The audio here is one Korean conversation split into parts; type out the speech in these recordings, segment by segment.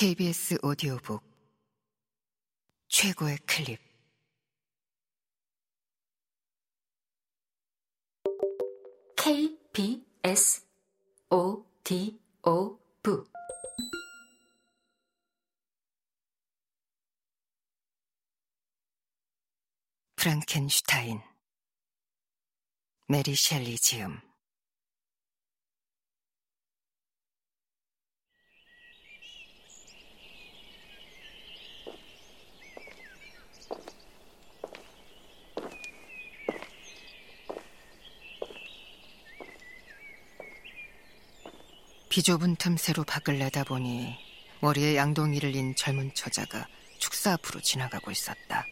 KBS 오디오북 최고의 클립. KBS 오디오북. 프랑켄슈타인 메리 셸리 지음 비좁은 틈새로 밖을 내다보니 머리에 양동이를 인 젊은 처자가 축사 앞으로 지나가고 있었다.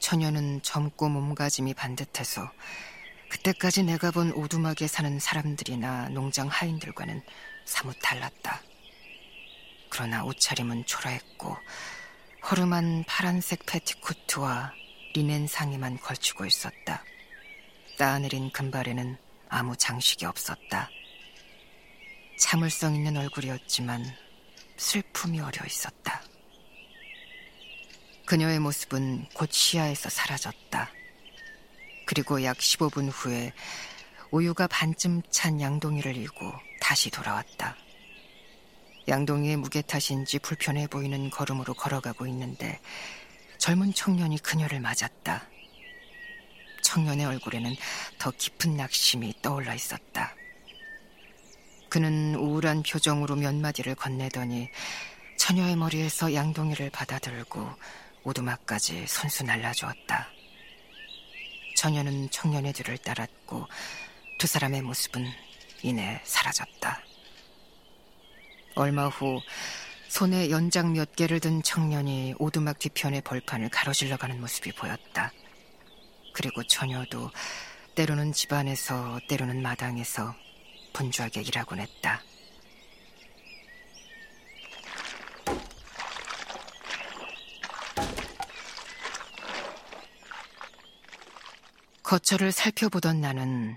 처녀는 젊고 몸가짐이 반듯해서 그때까지 내가 본 오두막에 사는 사람들이나 농장 하인들과는 사뭇 달랐다. 그러나 옷차림은 초라했고 허름한 파란색 패티코트와 리넨 상의만 걸치고 있었다. 따내린 금발에는 아무 장식이 없었다. 참을성 있는 얼굴이었지만 슬픔이 어려 있었다. 그녀의 모습은 곧 시야에서 사라졌다. 그리고 약 15분 후에 우유가 반쯤 찬 양동이를 이고 다시 돌아왔다. 양동이의 무게 탓인지 불편해 보이는 걸음으로 걸어가고 있는데 젊은 청년이 그녀를 맞았다. 청년의 얼굴에는 더 깊은 낙심이 떠올라 있었다. 그는 우울한 표정으로 몇 마디를 건네더니 처녀의 머리에서 양동이를 받아들고 오두막까지 손수 날라주었다. 처녀는 청년의 뒤를 따랐고 두 사람의 모습은 이내 사라졌다. 얼마 후 손에 연장 몇 개를 든 청년이 오두막 뒤편의 벌판을 가로질러 가는 모습이 보였다. 그리고 처녀도 때로는 집안에서 때로는 마당에서 분주하게 일하곤 했다. 거처를 살펴보던 나는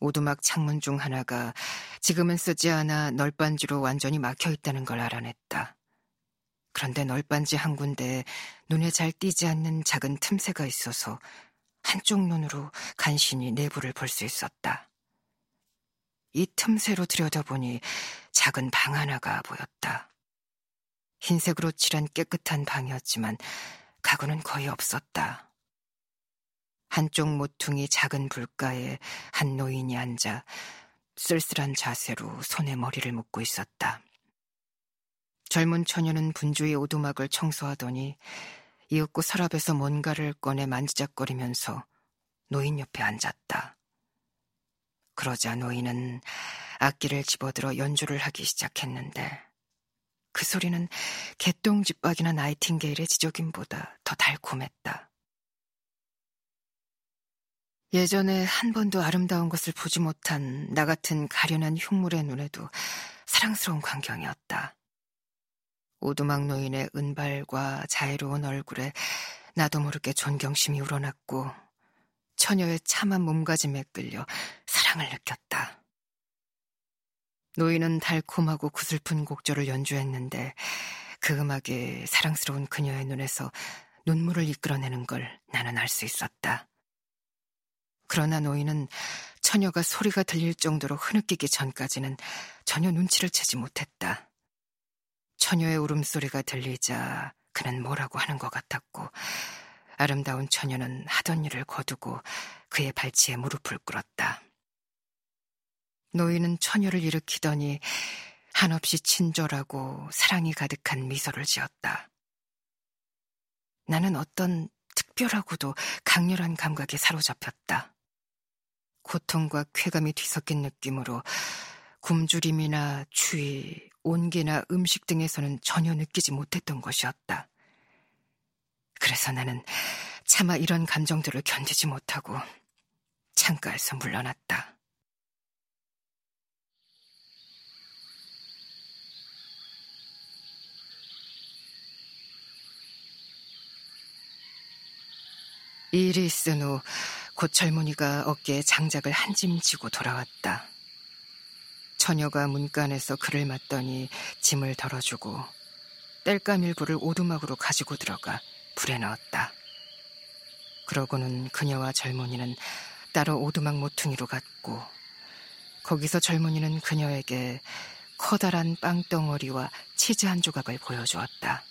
오두막 창문 중 하나가 지금은 쓰지 않아 널빤지로 완전히 막혀 있다는 걸 알아냈다. 그런데 널빤지 한 군데에 눈에 잘 띄지 않는 작은 틈새가 있어서 한쪽 눈으로 간신히 내부를 볼 수 있었다. 이 틈새로 들여다보니 작은 방 하나가 보였다. 흰색으로 칠한 깨끗한 방이었지만 가구는 거의 없었다. 한쪽 모퉁이 작은 불가에 한 노인이 앉아 쓸쓸한 자세로 손에 머리를 묶고 있었다. 젊은 처녀는 분주히 오두막을 청소하더니 이윽고 서랍에서 뭔가를 꺼내 만지작거리면서 노인 옆에 앉았다. 그러자 노인은 악기를 집어들어 연주를 하기 시작했는데 그 소리는 개똥집박이나 나이팅게일의 지적임보다 더 달콤했다. 예전에 한 번도 아름다운 것을 보지 못한 나 같은 가련한 흉물의 눈에도 사랑스러운 광경이었다. 오두막 노인의 은발과 자애로운 얼굴에 나도 모르게 존경심이 우러났고 처녀의 참한 몸가짐에 끌려 사랑을 느꼈다. 노인은 달콤하고 구슬픈 곡절을 연주했는데 그 음악에 사랑스러운 그녀의 눈에서 눈물을 이끌어내는 걸 나는 알 수 있었다. 그러나 노인은 처녀가 소리가 들릴 정도로 흐느끼기 전까지는 전혀 눈치를 채지 못했다. 처녀의 울음소리가 들리자 그는 뭐라고 하는 것 같았고 아름다운 처녀는 하던 일을 거두고 그의 발치에 무릎을 꿇었다. 노인은 처녀를 일으키더니 한없이 친절하고 사랑이 가득한 미소를 지었다. 나는 어떤 특별하고도 강렬한 감각에 사로잡혔다. 고통과 쾌감이 뒤섞인 느낌으로 굶주림이나 추위, 온기나 음식 등에서는 전혀 느끼지 못했던 것이었다. 그래서 나는 차마 이런 감정들을 견디지 못하고 창가에서 물러났다. 일이 있은 후 곧 젊은이가 어깨에 장작을 한 짐 지고 돌아왔다. 처녀가 문간에서 그를 맞더니 짐을 덜어주고 땔감 일부를 오두막으로 가지고 들어가 불에 넣었다. 그러고는 그녀와 젊은이는 따로 오두막 모퉁이로 갔고 거기서 젊은이는 그녀에게 커다란 빵덩어리와 치즈 한 조각을 보여주었다.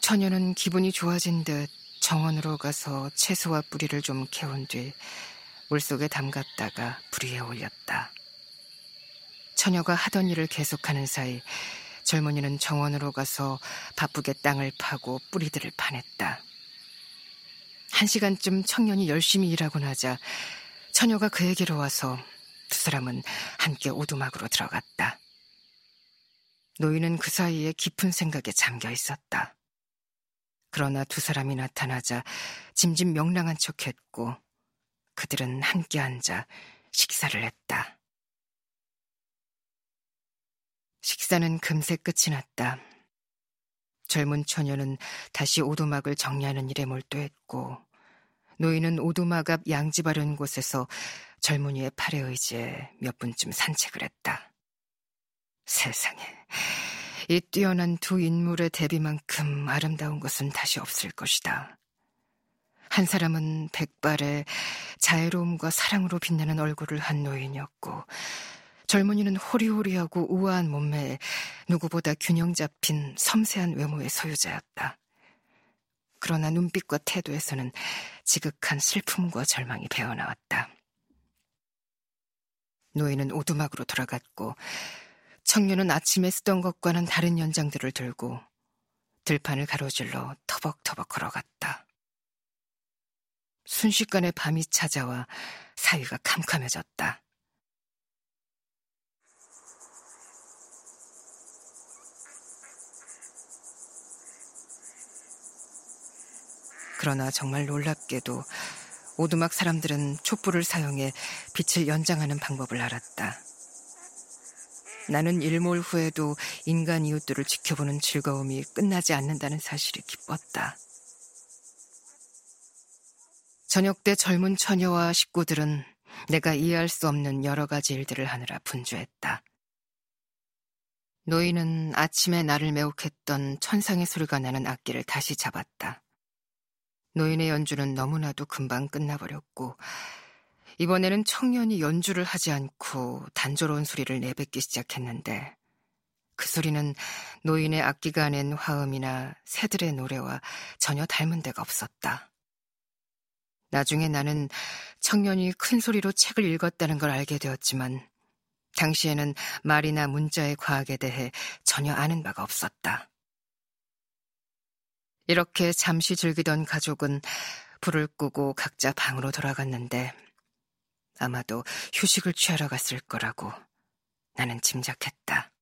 처녀는 기분이 좋아진 듯 정원으로 가서 채소와 뿌리를 좀 캐온 뒤 물속에 담갔다가 불 위에 올렸다. 처녀가 하던 일을 계속하는 사이 젊은이는 정원으로 가서 바쁘게 땅을 파고 뿌리들을 파냈다. 한 시간쯤 청년이 열심히 일하고 나자 처녀가 그에게로 와서 두 사람은 함께 오두막으로 들어갔다. 노인은 그 사이에 깊은 생각에 잠겨 있었다. 그러나 두 사람이 나타나자 짐짓 명랑한 척 했고 그들은 함께 앉아 식사를 했다. 식사는 금세 끝이 났다. 젊은 처녀는 다시 오두막을 정리하는 일에 몰두했고 노인은 오두막 앞 양지 바른 곳에서 젊은이의 팔에 의지해 몇 분쯤 산책을 했다. 세상에, 이 뛰어난 두 인물의 대비만큼 아름다운 것은 다시 없을 것이다. 한 사람은 백발에 자애로움과 사랑으로 빛나는 얼굴을 한 노인이었고, 젊은이는 호리호리하고 우아한 몸매에 누구보다 균형 잡힌 섬세한 외모의 소유자였다. 그러나 눈빛과 태도에서는 지극한 슬픔과 절망이 배어나왔다. 노인은 오두막으로 돌아갔고 청년은 아침에 쓰던 것과는 다른 연장들을 들고 들판을 가로질러 터벅터벅 걸어갔다. 순식간에 밤이 찾아와 사위가 캄캄해졌다. 그러나 정말 놀랍게도 오두막 사람들은 촛불을 사용해 빛을 연장하는 방법을 알았다. 나는 일몰 후에도 인간 이웃들을 지켜보는 즐거움이 끝나지 않는다는 사실이 기뻤다. 저녁 때 젊은 처녀와 식구들은 내가 이해할 수 없는 여러 가지 일들을 하느라 분주했다. 노인은 아침에 나를 매혹했던 천상의 소리가 나는 악기를 다시 잡았다. 노인의 연주는 너무나도 금방 끝나버렸고 이번에는 청년이 연주를 하지 않고 단조로운 소리를 내뱉기 시작했는데 그 소리는 노인의 악기가 낸 화음이나 새들의 노래와 전혀 닮은 데가 없었다. 나중에 나는 청년이 큰 소리로 책을 읽었다는 걸 알게 되었지만 당시에는 말이나 문자의 과학에 대해 전혀 아는 바가 없었다. 이렇게 잠시 즐기던 가족은 불을 끄고 각자 방으로 돌아갔는데 아마도 휴식을 취하러 갔을 거라고 나는 짐작했다.